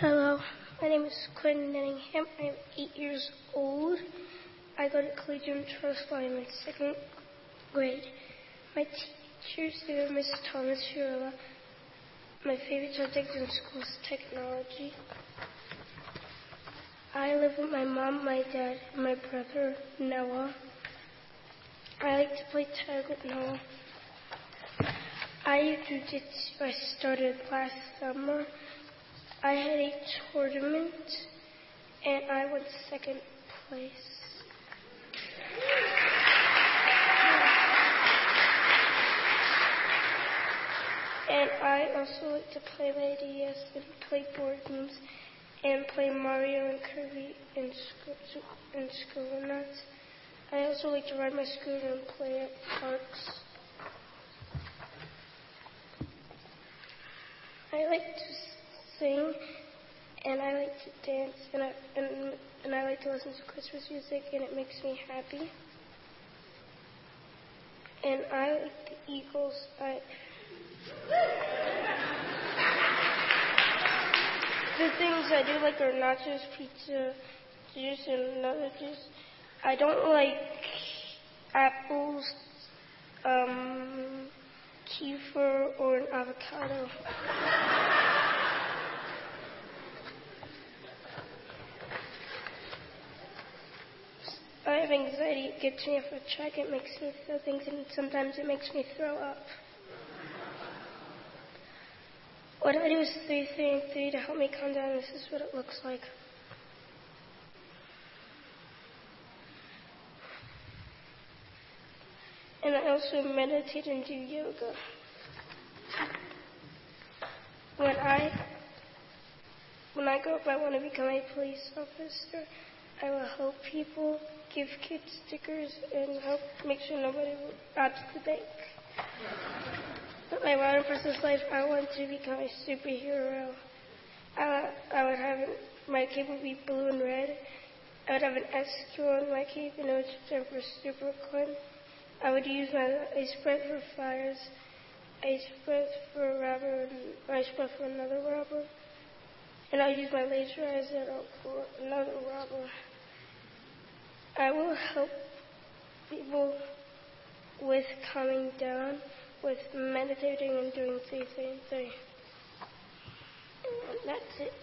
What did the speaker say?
Hello, my name is Quinn Nenningham. I am eight years old. I go to Collegium Trust I'm in second grade. My teachers are Miss Thomas Fiorella. My favorite subject in school is technology. I live with my mom, my dad, and my brother, Noah. I like to play tag with Noah. I do jujitsu. I started last summer. I had a tournament and I won second place. And I also like to play the DS and play board games and play Mario and Kirby and school and Scribblenauts. I also like to ride my scooter and play at parks. I like to sing and I like to dance and I and, and I like to listen to Christmas music and it makes me happy. And I like the Eagles. I the things I do like are nachos, pizza, juice, and other juice. I don't like apples, um, kefir, or an avocado. Have anxiety. Gets me off a track. It makes me feel things, and sometimes it makes me throw up. What I do is three, three, and three to help me calm down. This is what it looks like. And I also meditate and do yoga. When I when I grow up, I want to become a police officer. I will help people, give kids stickers, and help make sure nobody robs the bank. But my modern person's life, I want to become a superhero. I, I would have my cape would be blue and red. I would have an SQ on my cape, and it would stand for Super Quinn. I would use my ice breath for fires, ice breath for a robber, and ice breath for another robber. And I'd use my laser eyes for another robber. I will help people with calming down, with meditating and doing three. And that's it.